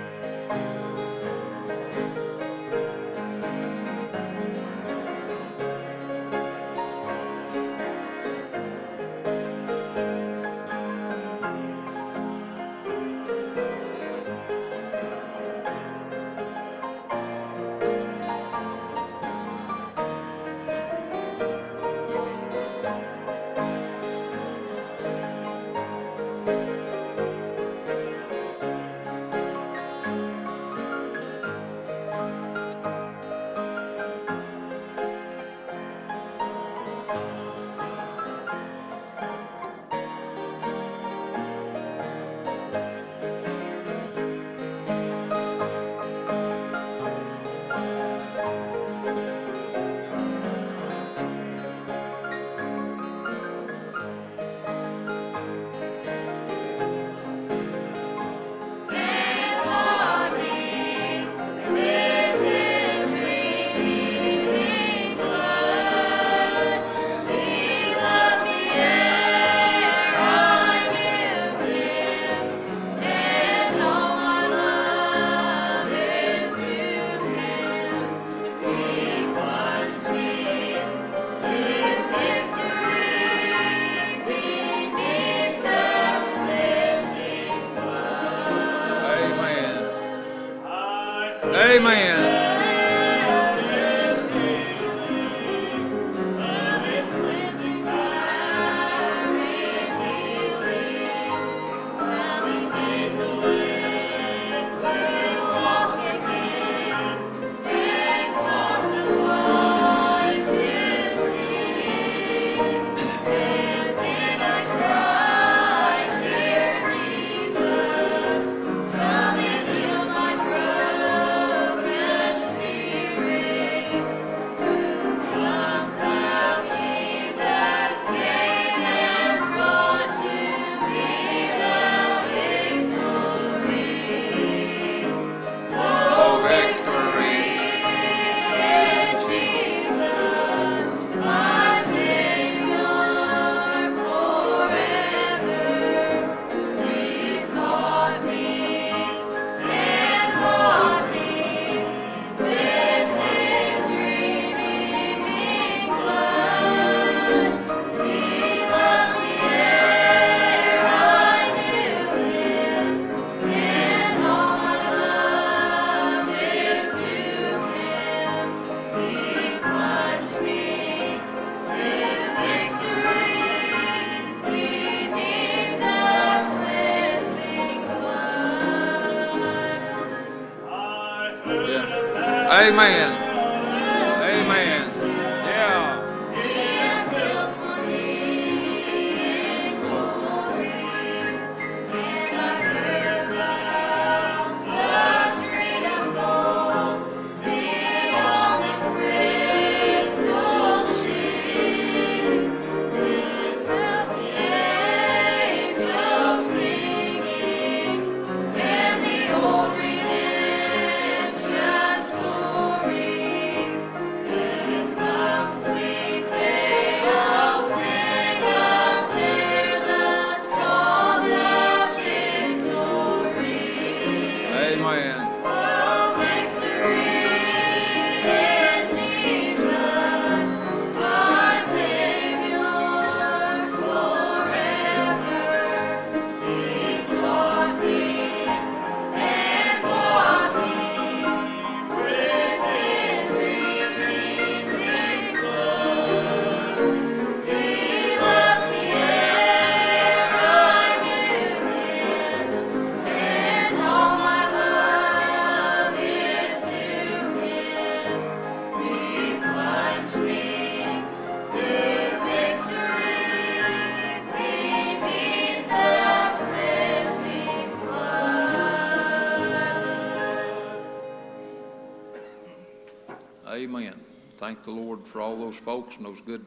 Thank the Lord for all those folks and those good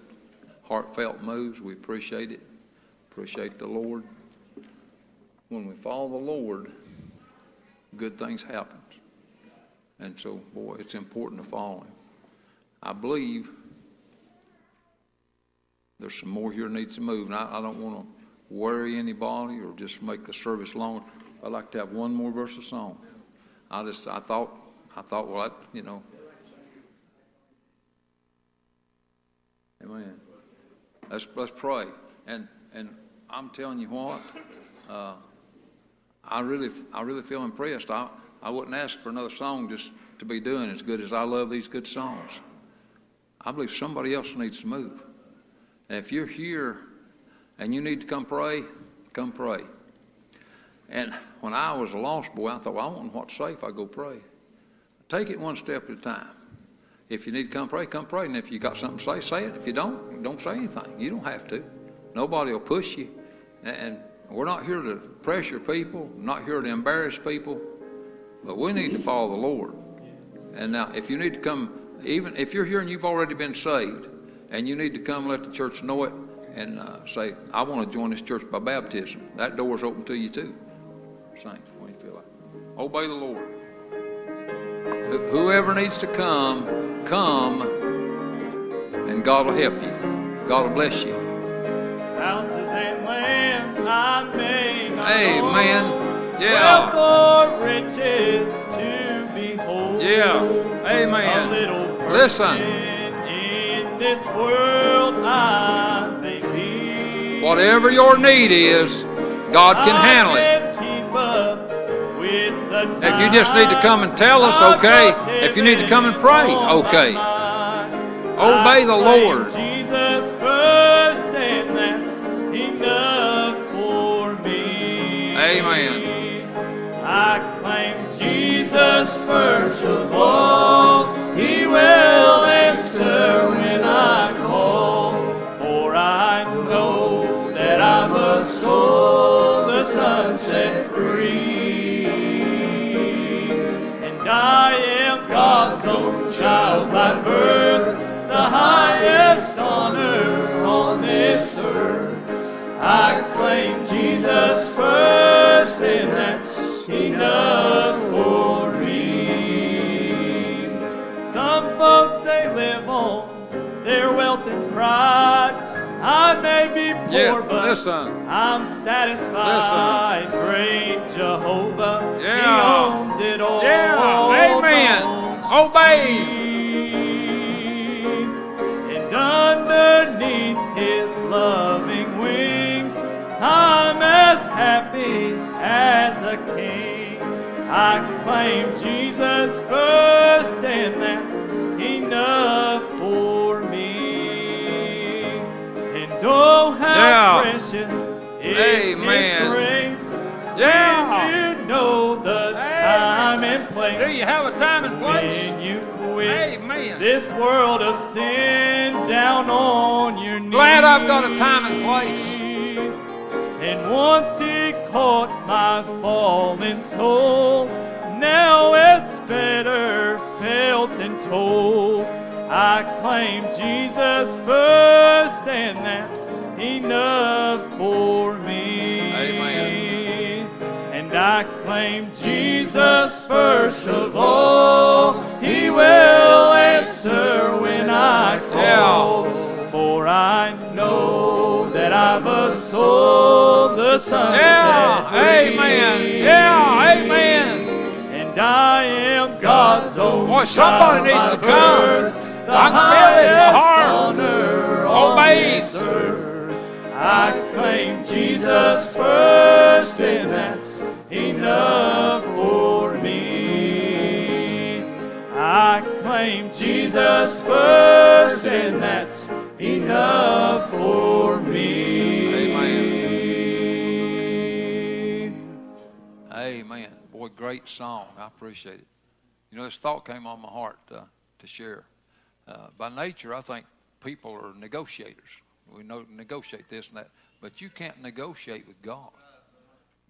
heartfelt moves. We appreciate it. Appreciate the Lord. When we follow the Lord, good things happen. And so, boy, it's important to follow Him. I believe there's some more here needs to move. And I, I don't want to worry anybody or just make the service longer. I'd like to have one more verse of song. I just, I thought, I thought, well, I, you know. Amen. Let's, let's pray. And, and I'm telling you what, uh, I really, I really feel impressed. I, I wouldn't ask for another song just to be doing as good as I love these good songs. I believe somebody else needs to move. And if you're here and you need to come pray, come pray. And when I was a lost boy, I thought, well, I want what's safe, I go pray. Take it one step at a time. If you need to come pray, come pray. And if you got something to say, say it. If you don't, don't say anything. You don't have to. Nobody will push you. And we're not here to pressure people, not here to embarrass people, but we need to follow the Lord. And now, if you need to come, even if you're here and you've already been saved, and you need to come let the church know it and uh, say, I want to join this church by baptism, that door's open to you too. Saints, what do you feel like? Obey the Lord. Wh- Whoever needs to come, come, and God will help you. God will bless you. Houses and lands I may not Amen. own. Yeah. Or riches to behold. Yeah. A Amen. little Listen. in this world I may be. Whatever your need is, God can I handle it. If you just need to come and tell us, okay. If you need to come and pray, okay. Obey the Lord. Jesus first, and that's enough for me. Amen. I claim Jesus first of all. Own child by birth, the highest honor on this earth. I claim Jesus first, and that's enough for me. Some folks they live on their wealth and pride. I may be poor, Yeah, but listen. I'm satisfied. Great Jehovah, Yeah. He owns it all. Yeah, amen. Don't Obey. And underneath His loving wings, I'm as happy as a king. I claim Jesus first, and that's enough for me. And oh, how Yeah. precious is Amen. His grace. Yeah. You know the place. Do you have a time and place? When you quit Amen. this world of sin down on your knees. Glad I've got a time and place. And once he caught my fallen soul, now it's better felt than told. I claim Jesus first, and that's enough for me. Amen. I claim Jesus first of all. He will answer when I call. For I know that I've a soul the sun Yeah, free. amen. Yeah, amen. And I am God's own Boy, somebody child needs to come. birth, the I can feel it in my heart. honor oh, oh, on Obey. this earth. I claim Jesus first, and that's enough for me. I claim Jesus first, and that's enough for me. Amen. Amen. Boy, great song. I appreciate it. You know, this thought came on my heart uh, to share. Uh, by nature, I think people are negotiators. We know negotiate this and that, but you can't negotiate with God.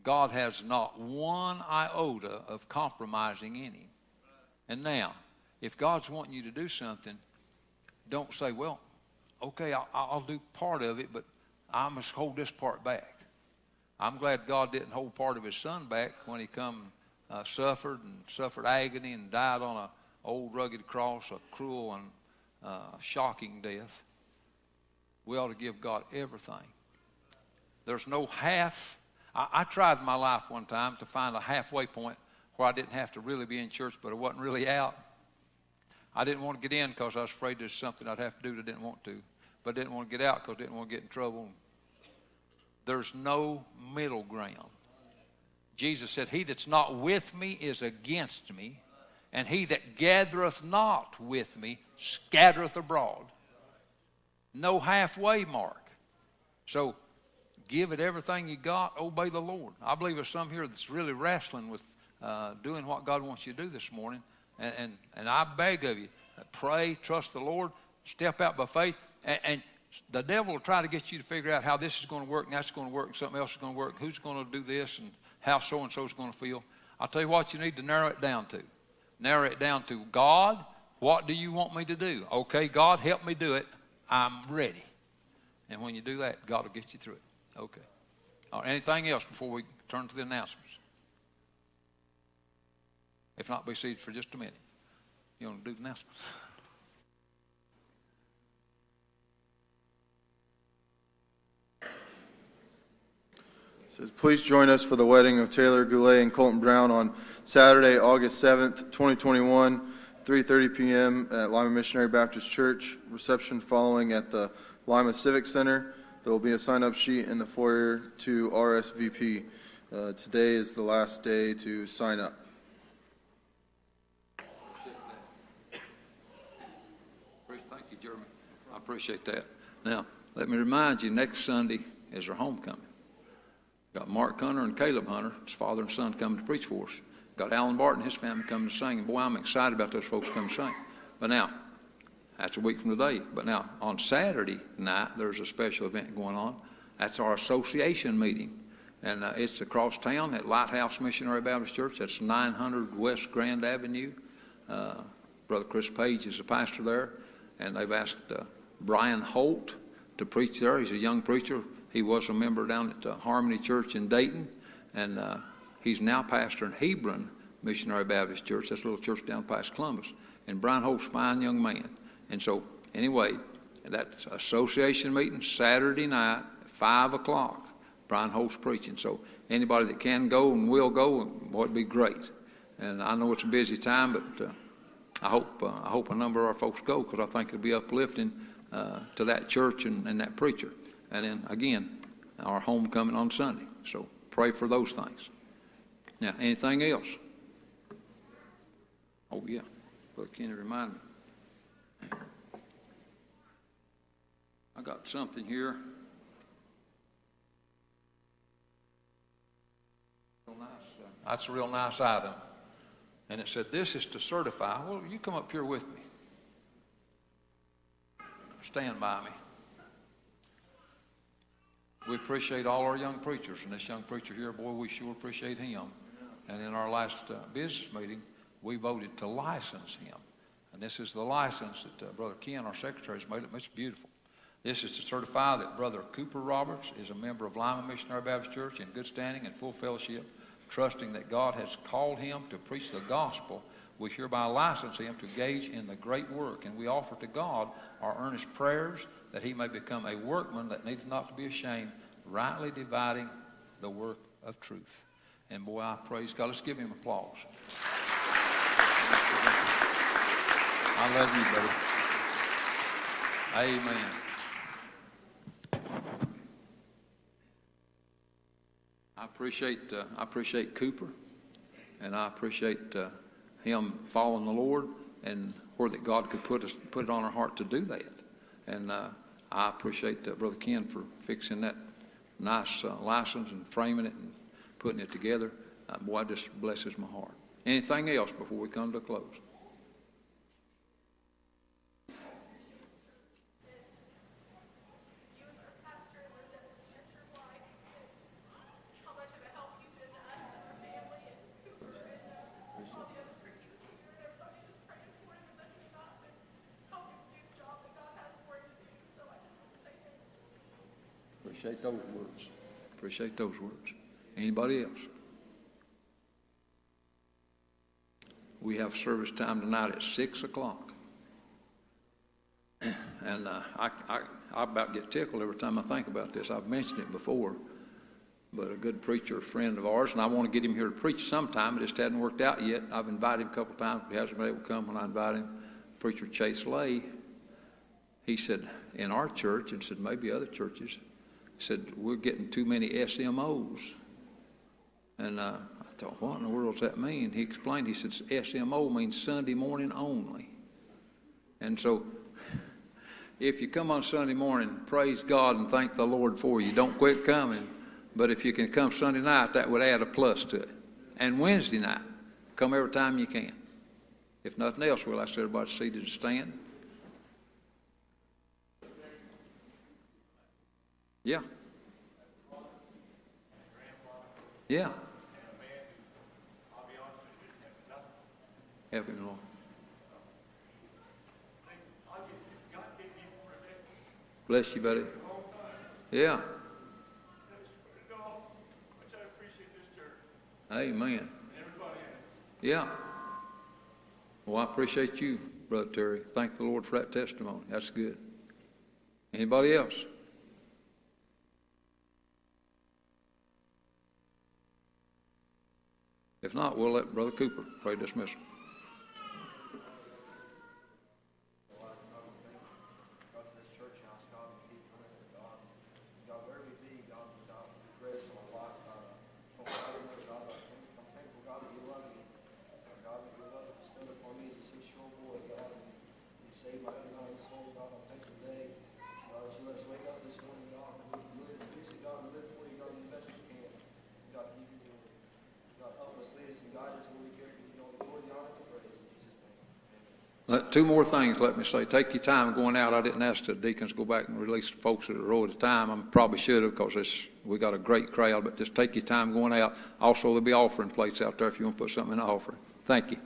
God has not one iota of compromising in Him. And now, if God's wanting you to do something, don't say, "Well, okay, I'll, I'll do part of it, but I must hold this part back." I'm glad God didn't hold part of His Son back when He come uh, suffered and suffered agony and died on a old rugged cross, a cruel and uh, shocking death. We ought to give God everything. There's no half. I, I tried my life one time to find a halfway point where I didn't have to really be in church, but I wasn't really out. I didn't want to get in because I was afraid there's something I'd have to do that I didn't want to, but I didn't want to get out because I didn't want to get in trouble. There's no middle ground. Jesus said, He that's not with me is against me, and he that gathereth not with me scattereth abroad. No halfway mark. So give it everything you got, obey the Lord. I believe there's some here that's really wrestling with uh, doing what God wants you to do this morning. And, and, and I beg of you, pray, trust the Lord, step out by faith, and, and the devil will try to get you to figure out how this is going to work and that's going to work and something else is going to work, who's going to do this and how so and so is going to feel. I'll tell you what you need to narrow it down to. Narrow it down to God, what do you want me to do? Okay, God, help me do it. I'm ready. And when you do that, God will get you through it. Okay. Anything else before we turn to the announcements? If not, be seated for just a minute. You want to do the announcements? Says, please join us for the wedding of Taylor Goulet and Colton Brown on Saturday, August 7th, 2021, 3.30 p.m. at Lima Missionary Baptist Church. Reception following at the Lima Civic Center. There will be a sign up sheet in the foyer to RSVP. Uh, today is the last day to sign up. Thank you, Jeremy. I appreciate that. Now, let me remind you next Sunday is our homecoming. Got Mark Hunter and Caleb Hunter, his father and son, coming to preach for us. Got Alan Barton and his family coming to sing. And boy, I'm excited about those folks coming to sing. But now, that's a week from today. But now, on Saturday night, there's a special event going on. That's our association meeting. And uh, it's across town at Lighthouse Missionary Baptist Church. That's 900 West Grand Avenue. Uh, Brother Chris Page is the pastor there. And they've asked uh, Brian Holt to preach there. He's a young preacher. He was a member down at uh, Harmony Church in Dayton. And uh, he's now pastor in Hebron Missionary Baptist Church. That's a little church down past Columbus. And Brian Holt's a fine young man. And so, anyway, that's association meeting Saturday night, 5 o'clock. Brian Holt's preaching. So, anybody that can go and will go, boy, it'd be great. And I know it's a busy time, but uh, I hope uh, I hope a number of our folks go because I think it'll be uplifting uh, to that church and, and that preacher. And then again, our homecoming on Sunday. So pray for those things. Now, anything else? Oh yeah, Brother Kenny, remind me. I got something here. Uh, That's a real nice item. And it said, This is to certify. Well, you come up here with me. Stand by me. We appreciate all our young preachers, and this young preacher here, boy, we sure appreciate him. And in our last uh, business meeting, we voted to license him. And this is the license that uh, Brother Ken, our secretary, has made. It It's beautiful. This is to certify that Brother Cooper Roberts is a member of Lima Missionary Baptist Church in good standing and full fellowship, trusting that God has called him to preach the gospel. We hereby license him to engage in the great work, and we offer to God our earnest prayers that he may become a workman that needs not to be ashamed, rightly dividing the work of truth. And boy, I praise God. Let's give him applause. I love you, buddy. Amen. I appreciate uh, I appreciate Cooper, and I appreciate uh, him following the Lord, and where that God could put us put it on our heart to do that. And uh, I appreciate uh, Brother Ken for fixing that nice uh, license and framing it and putting it together. Uh, boy, it just blesses my heart. Anything else before we come to a close? Appreciate those words. Appreciate those words. Anybody else? We have service time tonight at six o'clock. And uh, I, I, I about get tickled every time I think about this. I've mentioned it before, but a good preacher, friend of ours, and I want to get him here to preach sometime. It just hadn't worked out yet. I've invited him a couple times, but he hasn't been able to come when I invite him. Preacher Chase Lay, he said, in our church, and said maybe other churches, said, We're getting too many SMOs. And uh, I thought, What in the world does that mean? He explained, he said, SMO means Sunday morning only. And so, if you come on Sunday morning, praise God and thank the Lord for you. Don't quit coming. But if you can come Sunday night, that would add a plus to it. And Wednesday night, come every time you can. If nothing else, we'll ask everybody seated to stand. Yeah. Yeah. Help him. Bless you, buddy. Yeah. Amen. Yeah. Well, I appreciate you, Brother Terry. Thank the Lord for that testimony. That's good. Anybody else? If not, we'll let Brother Cooper pray dismissal. Let- Two more things, let me say. Take your time going out. I didn't ask the deacons to go back and release the folks at a row at a time. I probably should have because we got a great crowd, but just take your time going out. Also, there'll be offering plates out there if you want to put something in the offering. Thank you.